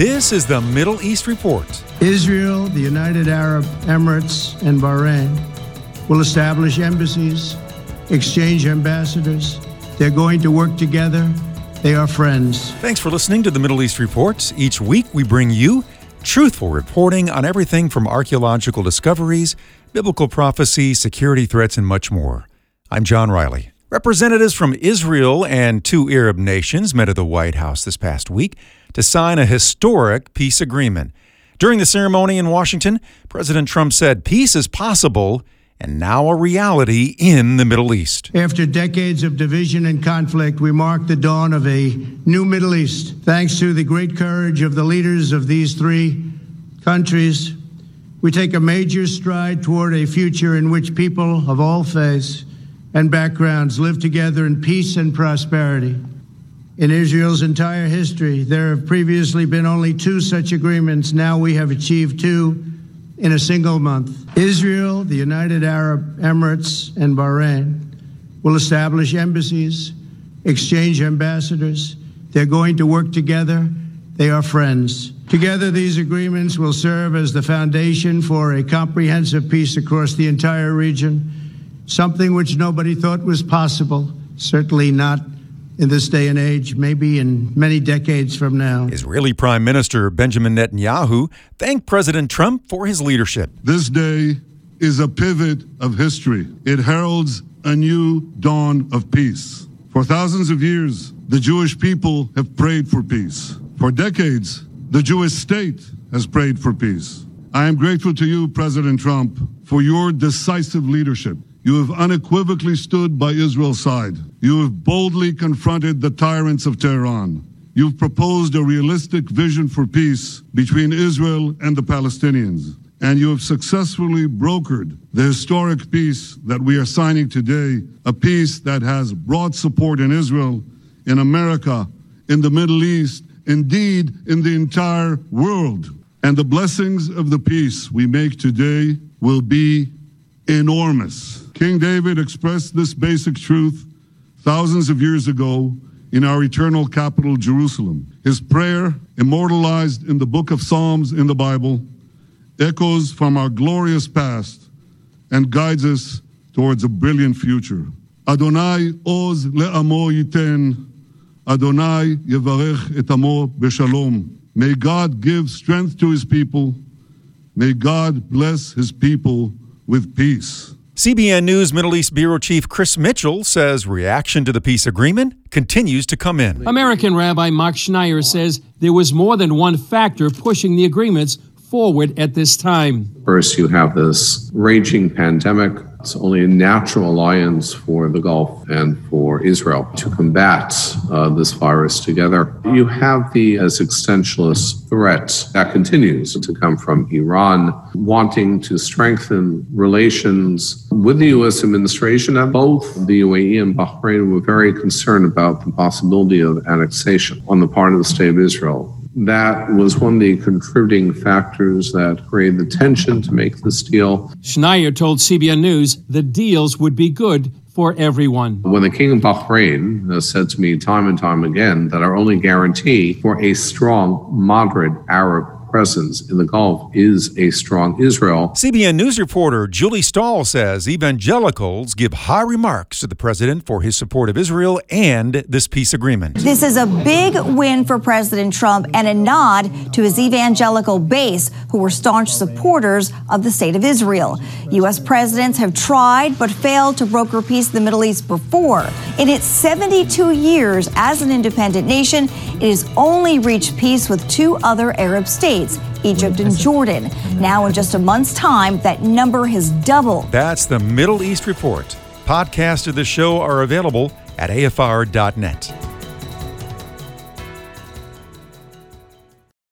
This is the Middle East Report. Israel, the United Arab Emirates, and Bahrain will establish embassies, exchange ambassadors. They're going to work together. They are friends. Thanks for listening to the Middle East Report. Each week we bring you truthful reporting on everything from archaeological discoveries, biblical prophecy, security threats, and much more. I'm John Riley. Representatives from Israel and two Arab nations met at the White House this past week to sign a historic peace agreement. During the ceremony in Washington, President Trump said peace is possible and now a reality in the Middle East. After decades of division and conflict, we mark the dawn of a new Middle East. Thanks to the great courage of the leaders of these three countries, we take a major stride toward a future in which people of all faiths and backgrounds live together in peace and prosperity. In Israel's entire history, there have previously been only two such agreements. Now we have achieved two in a single month. Israel, the United Arab Emirates, and Bahrain will establish embassies, exchange ambassadors. They're going to work together. They are friends. Together, these agreements will serve as the foundation for a comprehensive peace across the entire region, something which nobody thought was possible, certainly not in this day and age, maybe in many decades from now. Israeli Prime Minister Benjamin Netanyahu thanked President Trump for his leadership. This day is a pivot of history. It heralds a new dawn of peace. For thousands of years, the Jewish people have prayed for peace. For decades, the Jewish state has prayed for peace. I am grateful to you, President Trump, for your decisive leadership. You have unequivocally stood by Israel's side. You have boldly confronted the tyrants of Tehran. You've proposed a realistic vision for peace between Israel and the Palestinians. And you have successfully brokered the historic peace that we are signing today, a peace that has broad support in Israel, in America, in the Middle East, indeed in the entire world. And the blessings of the peace we make today will be enormous. King David expressed this basic truth thousands of years ago in our eternal capital, Jerusalem. His prayer, immortalized in the book of Psalms in the Bible, echoes from our glorious past and guides us towards a brilliant future. Adonai oz le'amo yiten, Adonai yevarech et amo b'shalom. May God give strength to his people. May God bless his people with peace. CBN News Middle East Bureau Chief Chris Mitchell says reaction to the peace agreement continues to come in. American Rabbi Marc Schneier says there was more than one factor pushing the agreements forward at this time. First, you have this raging pandemic. It's only a natural alliance for the Gulf and for Israel to combat uh, this virus together. You have the as existentialist threat that continues to come from Iran, wanting to strengthen relations with the U.S. administration. And both the UAE and Bahrain were very concerned about the possibility of annexation on the part of the state of Israel that was one of the contributing factors that created the tension to make this deal. Schneier told CBN News the deals would be good for everyone. When the King of Bahrain said to me time and time again that our only guarantee for a strong, moderate Arab presence in the Gulf is a strong Israel. CBN News reporter Julie Stahl says evangelicals give high remarks to the president for his support of Israel and this peace agreement. This is a big win for President Trump and a nod to his evangelical base, who were staunch supporters of the state of Israel. U.S. presidents have tried but failed to broker peace in the Middle East before. In its 72 years as an independent nation, it has only reached peace with two other Arab states. Egypt and Jordan. Now, in just a month's time, that number has doubled. That's the Middle East Report. Podcasts of the show are available at afr.net.